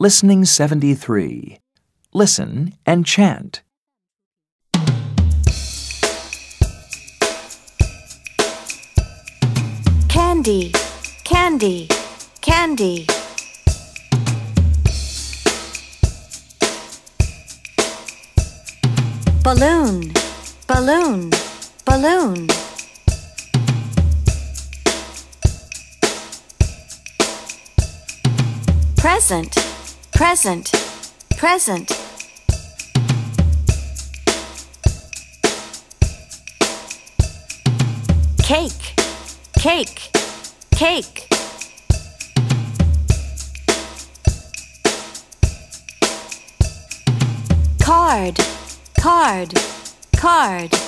Listening 73. Listen and chant. Candy, candy, candy. Balloon, balloon, balloon. Present, present, present. Cake, cake, cake. Card, card, card.